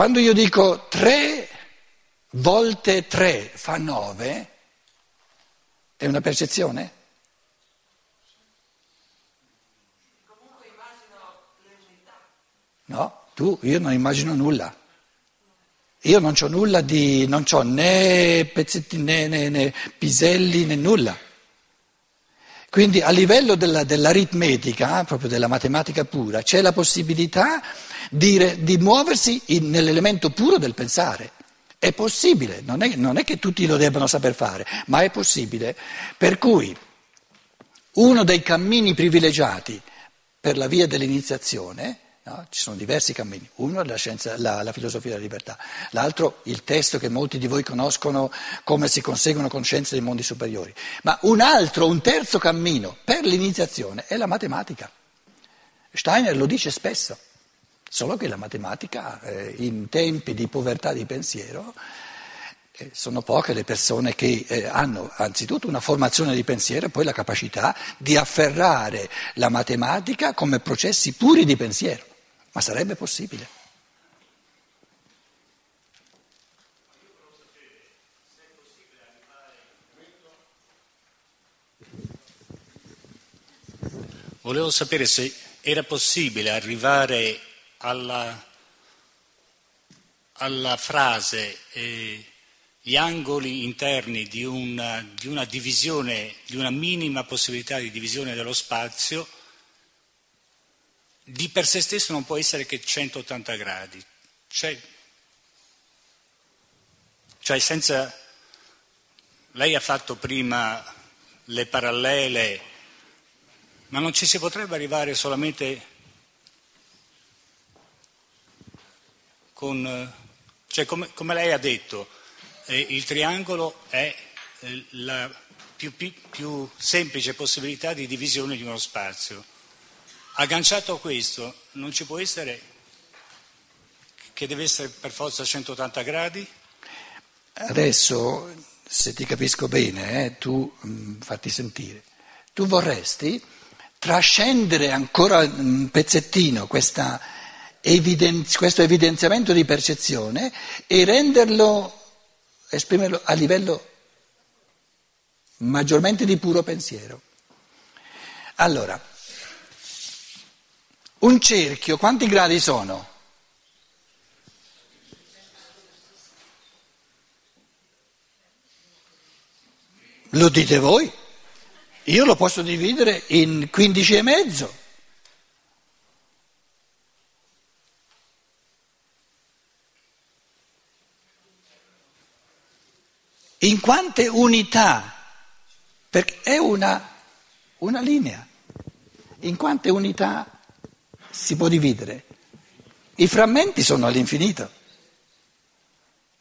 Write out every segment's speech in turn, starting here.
Quando io dico 3 volte 3 fa 9, è una percezione? Comunque immagino le unità. No, tu, io non immagino nulla. Io non ho nulla di, non ho né pezzetti né, né, né piselli né nulla. Quindi a livello della, dell'aritmetica, proprio della matematica pura, c'è la possibilità di, di muoversi in, nell'elemento puro del pensare. È possibile, non è, non è che tutti lo debbano saper fare, ma è possibile. Per cui uno dei cammini privilegiati per la via dell'iniziazione No? Ci sono diversi cammini, uno è la, scienza, la, la, filosofia della libertà, l'altro il testo che molti di voi conoscono come si conseguono conoscenze dei mondi superiori, ma un altro, un terzo cammino per l'iniziazione è la matematica. Steiner lo dice spesso, solo che la matematica eh, in tempi di povertà di pensiero eh, sono poche le persone che eh, hanno anzitutto una formazione di pensiero e poi la capacità di afferrare la matematica come processi puri di pensiero. Ma sarebbe possibile. Volevo sapere se era possibile arrivare alla, alla frase eh, gli angoli interni di una, di una divisione, di una minima possibilità di divisione dello spazio di per sé stesso non può essere che 180 gradi, cioè, cioè senza... Lei ha fatto prima le parallele, ma non ci si potrebbe arrivare solamente con... Cioè, come, come lei ha detto, eh, il triangolo è eh, la più, più, più semplice possibilità di divisione di uno spazio. Agganciato a questo, non ci può essere che deve essere per forza 180 gradi? Adesso, se ti capisco bene, eh, tu mh, mm, fatti sentire, tu vorresti trascendere ancora un pezzettino evidenzi- questo evidenziamento di percezione e renderlo, esprimerlo a livello maggiormente di puro pensiero. Allora, un cerchio, quanti gradi sono? Lo dite voi? Io lo posso dividere in 15 e mezzo. In quante unità? Perché è una, una linea. In quante unità si può dividere. I frammenti sono all'infinito.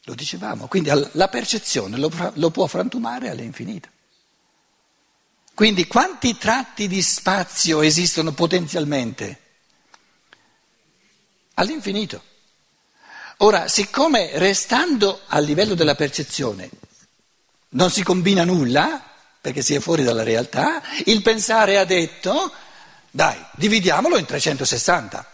Lo dicevamo, quindi la percezione lo, lo può frantumare all'infinito. Quindi quanti tratti di spazio esistono potenzialmente? All'infinito. Ora, siccome restando a livello della percezione non si combina nulla, perché si è fuori dalla realtà, il pensare ha detto dai, dividiamolo in 360.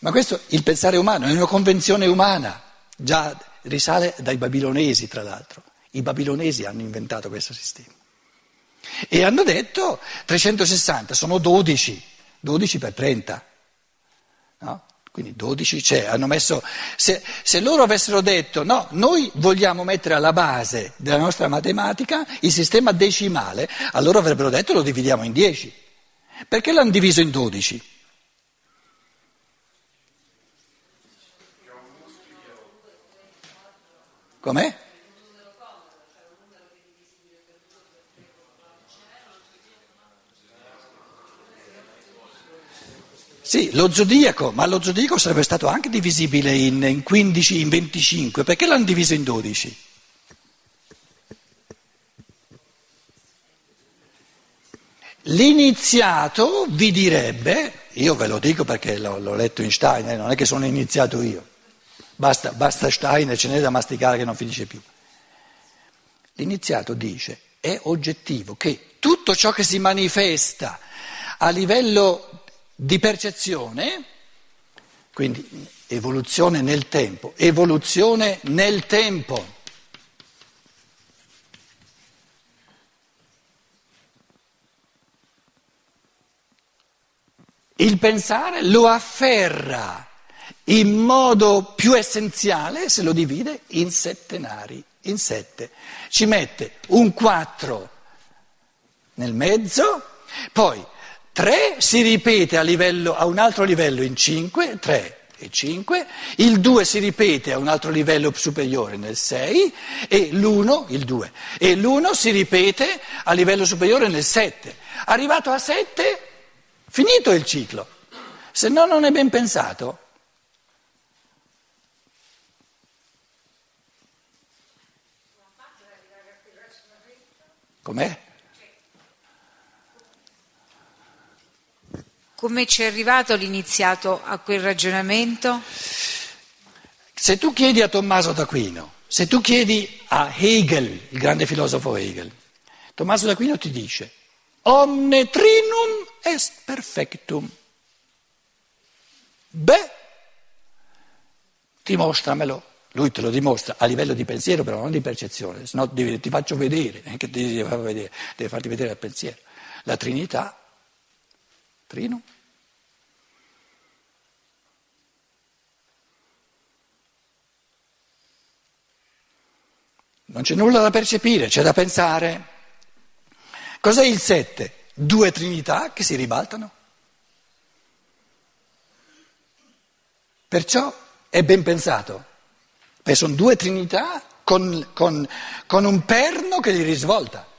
Ma questo il pensare umano, è una convenzione umana, già risale dai babilonesi tra l'altro. I babilonesi hanno inventato questo sistema. E hanno detto 360 sono 12, 12 per 30. No? Quindi 12 c'è, hanno messo, se, se, loro avessero detto no, noi vogliamo mettere alla base della nostra matematica il sistema decimale, allora avrebbero detto lo dividiamo in 10. Perché l'hanno diviso in 12? Com'è? Sì, lo zodiaco, ma lo zodiaco sarebbe stato anche divisibile in, in 15, in 25, perché l'hanno diviso in 12? L'iniziato vi direbbe, io ve lo dico perché l'ho, l'ho letto in Steiner, non è che sono iniziato io, basta, basta Steiner, ce n'è da masticare che non finisce più. L'iniziato dice, è oggettivo che tutto ciò che si manifesta a livello di percezione Quindi evoluzione nel tempo, evoluzione nel tempo. Il pensare lo afferra in modo più essenziale se lo divide in settenari, in sette. Ci mette un 4 nel mezzo, poi 3 si ripete a, livello, a un altro livello in 5, 3 e 5, il 2 si ripete a un altro livello superiore nel 6 e l'1, il 2, e l'1 si ripete a livello superiore nel 7. Arrivato a 7, finito il ciclo. Se no non è ben pensato. Com'è? Come ci è arrivato l'iniziato a quel ragionamento? Se tu chiedi a Tommaso d'Aquino, se tu chiedi a Hegel, il grande filosofo Hegel, Tommaso d'Aquino ti dice omne trinum est perfectum. Beh, dimostramelo. Lui te lo dimostra a livello di pensiero, però non di percezione, se no ti faccio vedere, eh, che ti far vedere, deve farti vedere il pensiero. La Trinità, Trino. Non c'è nulla da percepire, c'è da pensare. Cos'è il sette? Due Trinità che si ribaltano. Perciò è ben pensato. Beh, sono due trinità con, con, con un perno che li risvolta.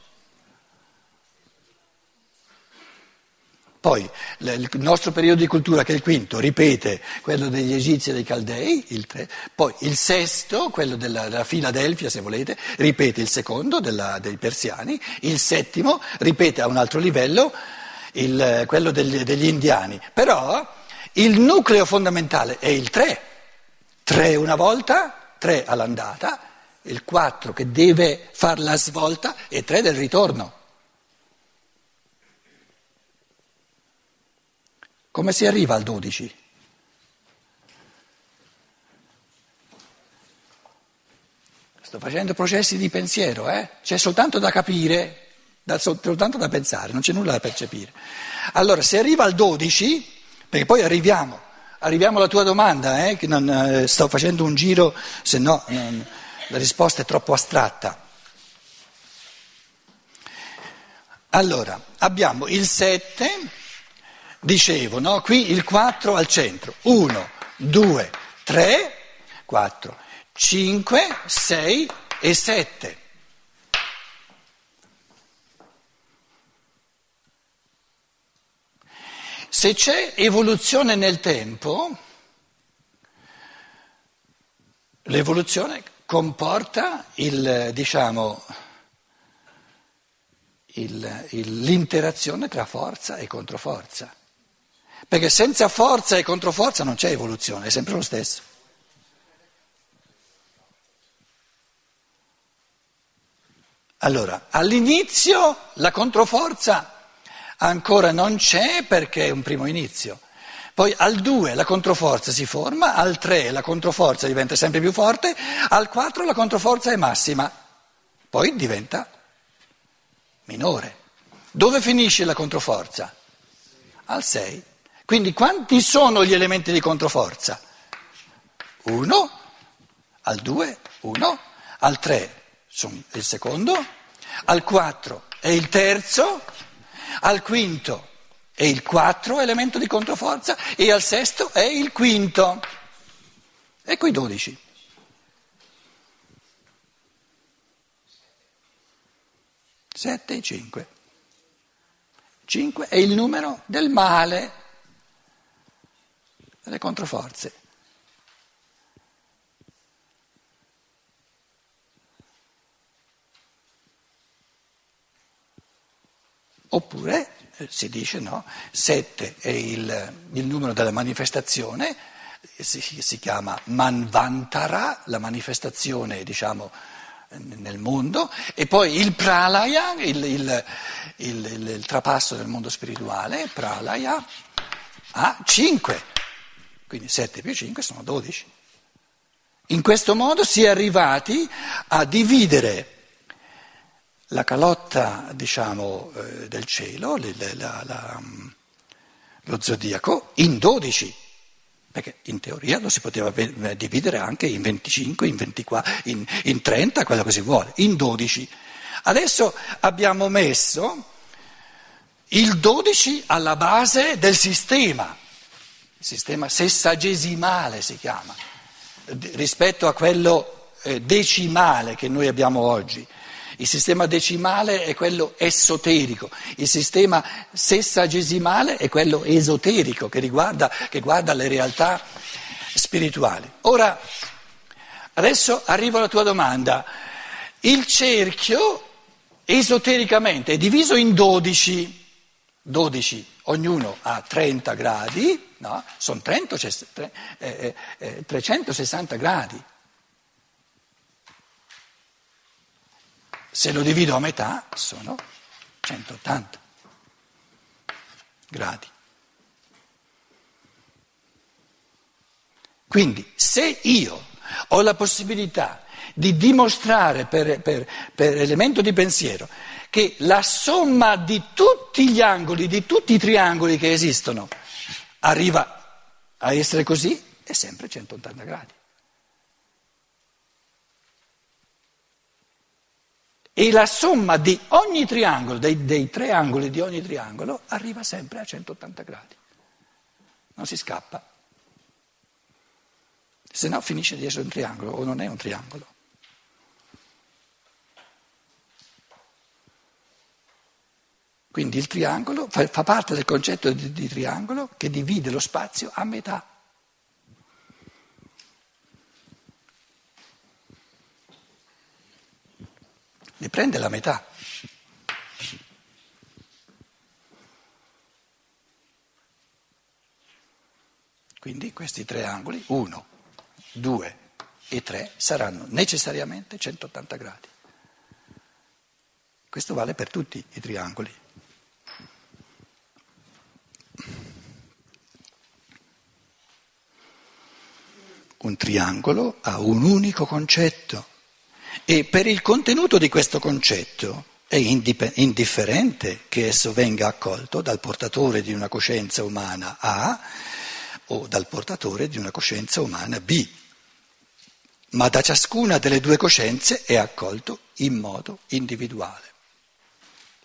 Poi il nostro periodo di cultura, che è il quinto, ripete quello degli egizi e dei caldei, il tre, poi il sesto, quello della, della Filadelfia se volete, ripete il secondo della, dei persiani, il settimo ripete a un altro livello il, quello degli, degli indiani. Però il nucleo fondamentale è il tre, tre una volta 3 all'andata, il 4 che deve fare la svolta e 3 del ritorno. Come si arriva al 12? Sto facendo processi di pensiero, eh? c'è soltanto da capire, da, soltanto da pensare, non c'è nulla da percepire. Allora, se arriva al 12, perché poi arriviamo Arriviamo alla tua domanda, eh, non, eh, sto facendo un giro, se no non, la risposta è troppo astratta. Allora, abbiamo il 7, dicevo, no? qui il 4 al centro. 1, 2, 3, 4, 5, 6 e 7. Se c'è evoluzione nel tempo, l'evoluzione comporta il, diciamo, il, il, l'interazione tra forza e controforza. Perché senza forza e controforza non c'è evoluzione, è sempre lo stesso. Allora, all'inizio la controforza ancora non c'è perché è un primo inizio. Poi al 2 la controforza si forma, al 3 la controforza diventa sempre più forte, al 4 la controforza è massima, poi diventa minore. Dove finisce la controforza? Al 6. Quindi quanti sono gli elementi di controforza? 1, al 2 1, al 3 sono il secondo, al 4 è il terzo, al quinto è il 4 elemento di controforza e al sesto è il quinto. Ecco i 12. Sette e cinque. Cinque è il numero del male, delle controforze. Oppure eh, si dice no, 7 è il, il numero della manifestazione, si, si, chiama Manvantara, la manifestazione diciamo nel mondo, e poi il Pralaya, il, il, il trapasso del mondo spirituale, Pralaya, ha 5. Quindi 7 più 5 sono 12. In questo modo si è arrivati a dividere la calotta, diciamo, eh, del cielo, la, la, mm, lo zodiaco, in 12. Perché in teoria lo si poteva dividere anche in 25, in 24, in, in 30, quello che si vuole, in 12. Adesso abbiamo messo il 12 alla base del sistema, il sistema sessagesimale si chiama, rispetto a quello eh, decimale che noi abbiamo oggi. Il sistema decimale è quello esoterico, il sistema sessagesimale è quello esoterico che riguarda che guarda le realtà spirituali. Ora, adesso arrivo alla tua domanda. Il cerchio esotericamente è diviso in 12, 12 ognuno ha 30 gradi, no? sono 30, eh, eh, 360 gradi. Se lo divido a metà sono 180 gradi. Quindi se io ho la possibilità di dimostrare per, per, per, elemento di pensiero che la somma di tutti gli angoli, di tutti i triangoli che esistono, arriva a essere così, è sempre 180 gradi. E la somma di ogni triangolo, dei, dei tre angoli di ogni triangolo, arriva sempre a 180 gradi. Non si scappa. Se no finisce di essere un triangolo o non è un triangolo. Quindi il triangolo fa, fa parte del concetto di, di triangolo che divide lo spazio a metà. Ne prende la metà. Quindi questi tre angoli, 1, 2 e 3, saranno necessariamente 180 gradi. Questo vale per tutti i triangoli. Triangolo ha un unico concetto e per il contenuto di questo concetto è indifferente che esso venga accolto dal portatore di una coscienza umana A o dal portatore di una coscienza umana B, ma da ciascuna delle due coscienze è accolto in modo individuale.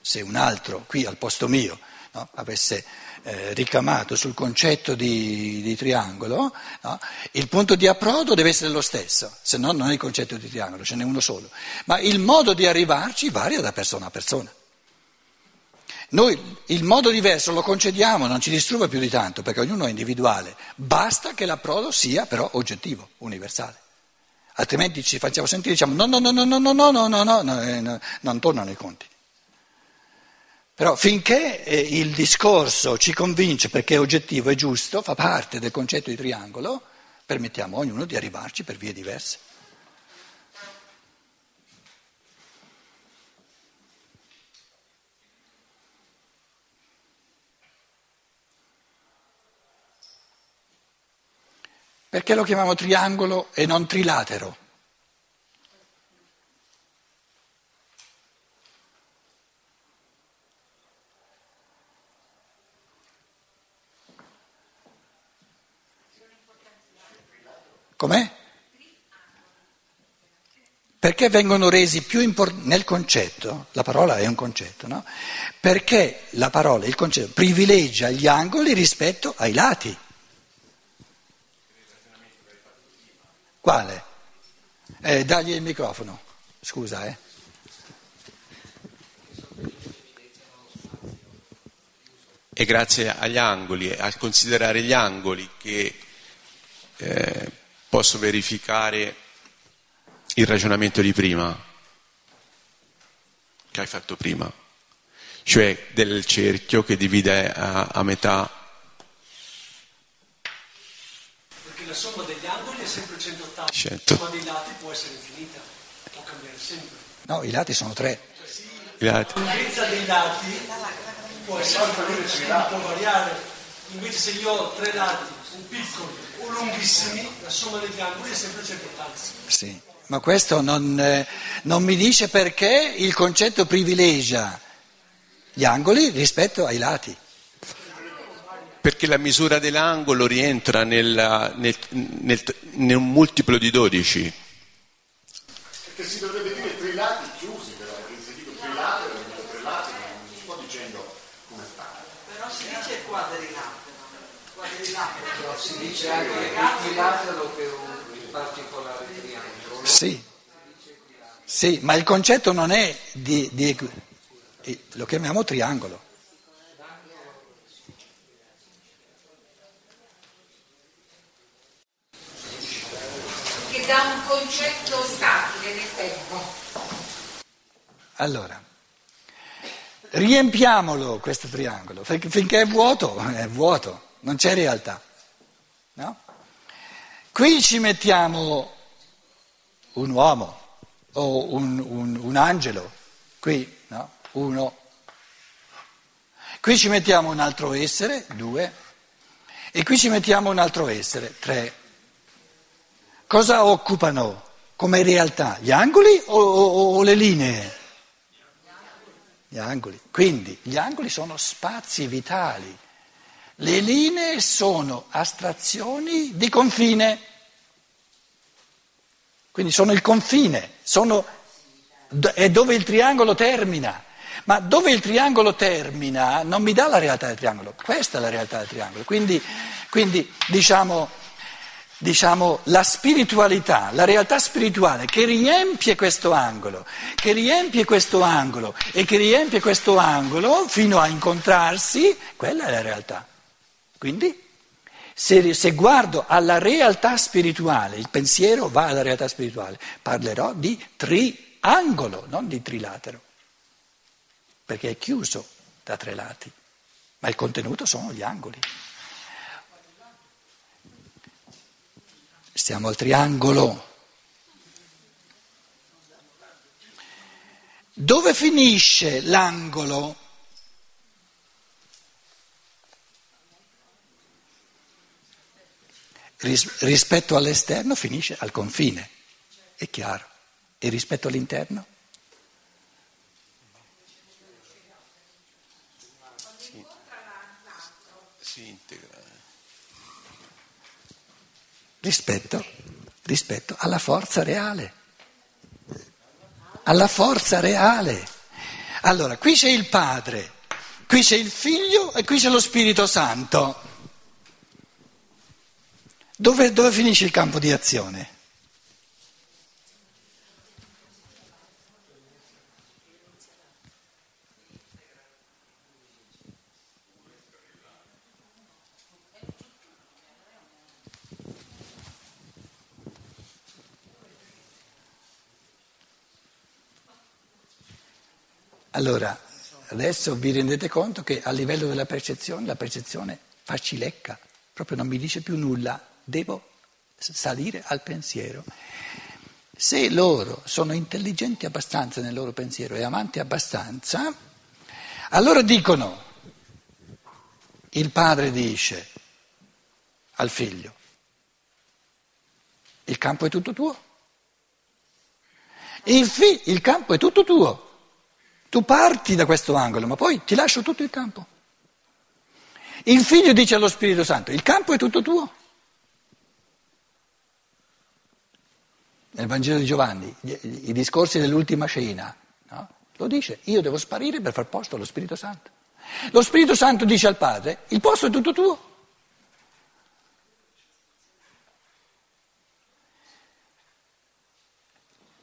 Se un altro qui al posto mio no, avesse eh, ricamato sul concetto di, di triangolo, no? il punto di approdo deve essere lo stesso, se no non è il concetto di triangolo, ce n'è uno solo. Ma il modo di arrivarci varia da persona a persona. Noi il modo diverso lo concediamo, non ci disturba più di tanto, perché ognuno è individuale, basta che l'approdo sia però oggettivo, universale. Altrimenti ci facciamo sentire diciamo no, no, no, no, no, no, no, no, no, no, no, no non tornano i conti. Però finché eh, il discorso ci convince perché è oggettivo e giusto, fa parte del concetto di triangolo, permettiamo a ognuno di arrivarci per vie diverse. Perché lo chiamiamo triangolo e non trilatero? Com'è? Perché vengono resi più importanti nel concetto, la parola è un concetto, no? Perché la parola, il concetto, privilegia gli angoli rispetto ai lati. Quale? Eh, dagli il microfono, scusa, eh. E grazie agli angoli, al considerare gli angoli che eh, posso verificare il ragionamento di prima, che hai fatto prima, cioè del cerchio che divide a, a metà. Perché la somma degli angoli è sempre 180, Certo. la somma dei lati può essere infinita, può cambiare sempre. No, i lati sono tre. I lati. La lunghezza dei lati può essere infinita, può variare. Invece se io ho tre lati, un piccolo, un lunghissimi, la somma degli angoli è sempre 180. Sì, ma questo non, eh, non mi dice perché il concetto privilegia gli angoli rispetto ai lati. Perché la misura dell'angolo rientra nella- nel, nel- in un multiplo di 12. Perché si dovrebbe dire trilati chiusi però, perché se dico trilatero, dico trilati, non sto dicendo come sta. Però si dice quadrilatero. Si dice anche equilatero per un particolare triangolo. Sì, sì, ma il concetto non è di, di eh, lo chiamiamo triangolo. che dà un concetto stabile nel tempo. Allora, riempiamolo questo triangolo, finché è vuoto, è vuoto, non c'è realtà. no? Qui ci mettiamo un uomo o un, un- un angelo, qui, no? Uno. Qui ci mettiamo un altro essere, due, e qui ci mettiamo un altro essere, tre. Cosa occupano come realtà? Gli angoli o, o- o le linee? Gli angoli. Quindi gli angoli sono spazi vitali, le linee sono astrazioni di confine, quindi sono il confine, sono, è dove il triangolo termina. Ma dove il triangolo termina non mi dà la realtà del triangolo, questa è la realtà del triangolo. Quindi, quindi diciamo, diciamo, la spiritualità, la realtà spirituale che riempie questo angolo, che riempie questo angolo e che riempie questo angolo fino a incontrarsi, quella è la realtà. Quindi se, se guardo alla realtà spirituale, il pensiero va alla realtà spirituale, parlerò di triangolo, non di trilatero, perché è chiuso da tre lati, ma il contenuto sono gli angoli. Stiamo al triangolo. Dove finisce l'angolo? Ris- rispetto all'esterno finisce al confine, è chiaro. E rispetto all'interno? Si integra. Rispetto, rispetto alla forza reale. Alla forza reale. Allora, qui c'è il Padre, qui c'è il Figlio e qui c'è lo Spirito Santo. Dove, dove finisce il campo di azione? Allora, adesso vi rendete conto che a livello della percezione, la percezione fa cilecca, proprio non mi dice più nulla, devo salire al pensiero. Se loro sono intelligenti abbastanza nel loro pensiero e amanti abbastanza, allora dicono, il padre dice al figlio, il campo è tutto tuo. Il, fi- il campo è tutto tuo. Tu parti da questo angolo, ma poi ti lascio tutto il campo. Il figlio dice allo Spirito Santo, il campo è tutto tuo. Nel Vangelo di Giovanni, i discorsi dell'ultima cena, no? lo dice, io devo sparire per far posto allo Spirito Santo. Lo Spirito Santo dice al Padre, il posto è tutto tuo.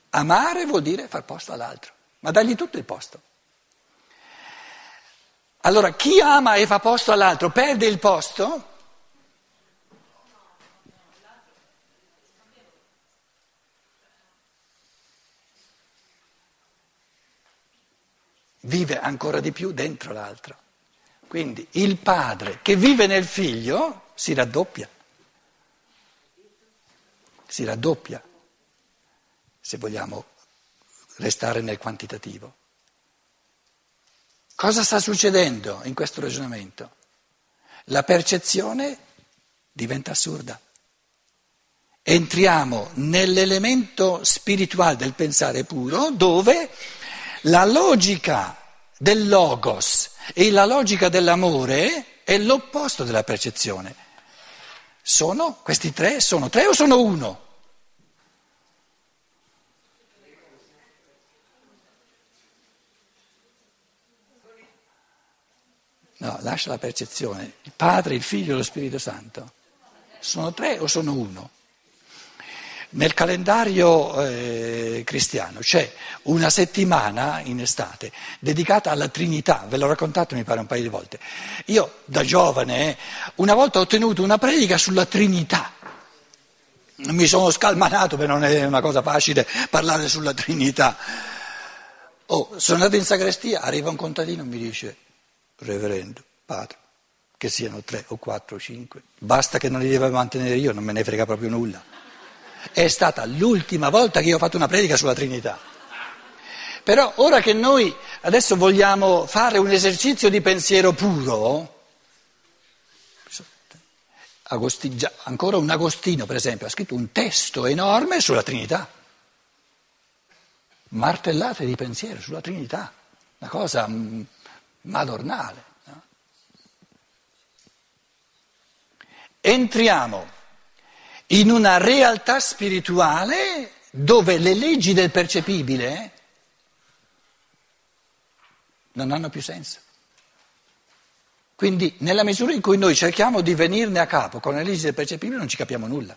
Amare vuol dire far posto all'altro, ma dargli tutto il posto. Allora, chi ama e fa posto all'altro perde il posto? Vive ancora di più dentro l'altro. Quindi il padre che vive nel figlio si raddoppia. Si raddoppia se vogliamo restare nel quantitativo. Cosa sta succedendo in questo ragionamento? la percezione diventa assurda. Entriamo nell'elemento spirituale del pensare puro dove la logica del logos e la logica dell'amore è l'opposto della percezione. Sono, questi tre, sono tre o sono uno? No, lascia la percezione. Il Padre, il Figlio e lo Spirito Santo. Sono tre o sono uno? Nel calendario eh, cristiano c'è una settimana in estate dedicata alla Trinità, ve l'ho raccontato mi pare un paio di volte. Io da giovane una volta ho tenuto una predica sulla Trinità. Mi sono scalmanato perché non è una cosa facile parlare sulla Trinità. Oh, sono andato in sagrestia, arriva un contadino e mi dice, reverendo, padre, che siano tre o quattro o cinque, basta che non li devo mantenere io, non me ne frega proprio nulla. È stata l'ultima volta che io ho fatto una predica sulla Trinità. Però ora che noi adesso vogliamo fare un esercizio di pensiero puro, Agostino, ancora un Agostino per esempio ha scritto un testo enorme sulla Trinità, martellate di pensiero sulla Trinità, una cosa mm, madornale. No? Entriamo in una realtà spirituale dove le leggi del percepibile non hanno più senso. Quindi nella misura in cui noi cerchiamo di venirne a capo con le leggi del percepibile non ci capiamo nulla.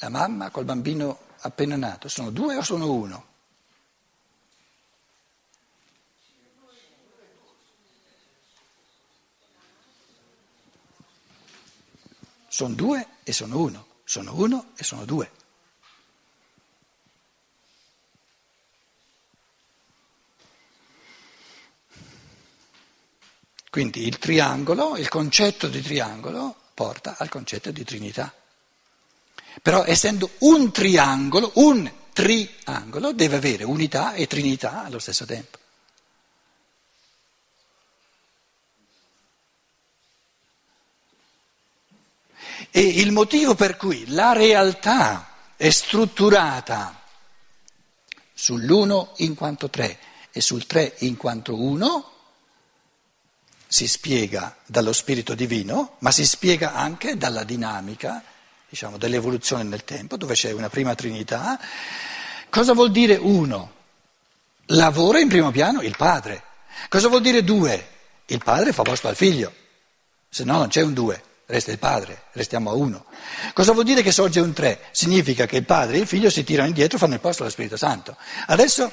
La mamma col bambino appena nato sono due o sono uno? Sono due e sono uno, sono uno e sono due. Quindi il triangolo, il concetto di triangolo porta al concetto di Trinità. Però essendo un triangolo, un triangolo deve avere unità e Trinità allo stesso tempo. E il motivo per cui la realtà è strutturata sull'uno in quanto tre e sul tre in quanto uno si spiega dallo spirito divino, ma si spiega anche dalla dinamica, diciamo, dell'evoluzione nel tempo, dove c'è una prima trinità. Cosa vuol dire uno? Lavora in primo piano il padre. Cosa vuol dire due? Il padre fa posto al figlio, se no non c'è un due resta il padre, restiamo a uno. Cosa vuol dire che sorge un tre? Significa che il padre e il figlio si tirano indietro, fanno il posto allo Spirito Santo. Adesso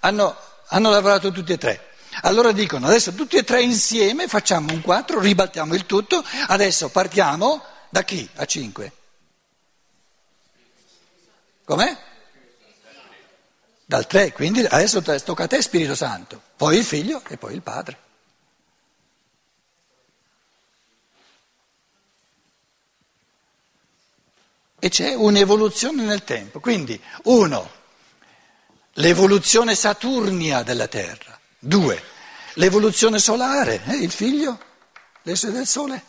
hanno, hanno lavorato tutti e tre. Allora dicono, adesso tutti e tre insieme facciamo un quattro, ribaltiamo il tutto, adesso partiamo da chi? A cinque. Com'è? Dal tre, quindi adesso tocca a te Spirito Santo, poi il figlio e poi il padre. E c'è un'evoluzione nel tempo. Quindi, uno, l'evoluzione saturnia della Terra, due, l'evoluzione solare, eh, il figlio, l'essere del Sole.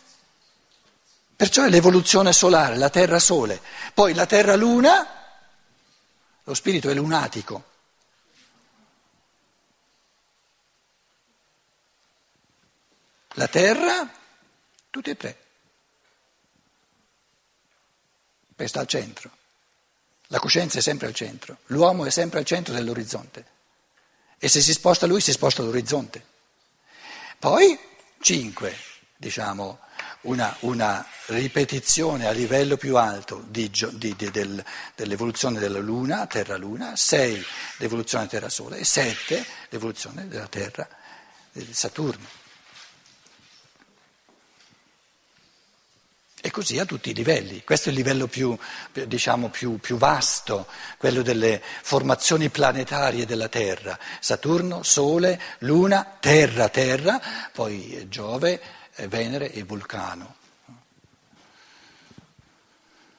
Perciò è l'evoluzione solare, la Terra-Sole. Poi la Terra-Luna, lo spirito è lunatico. La Terra, tutti e tre. Perché sta al centro. La coscienza è sempre al centro, l'uomo è sempre al centro dell'orizzonte e se si sposta lui si sposta l'orizzonte. Poi cinque, diciamo, una, una ripetizione a livello più alto di, di, di, del, dell'evoluzione della Luna, Terra-Luna, sei l'evoluzione Terra-Sole e sette l'evoluzione della Terra, di Saturno. E così a tutti i livelli. Questo è il livello più, diciamo, più, più vasto, quello delle formazioni planetarie della Terra. Saturno, Sole, Luna, Terra, Terra, poi Giove, Venere e Vulcano.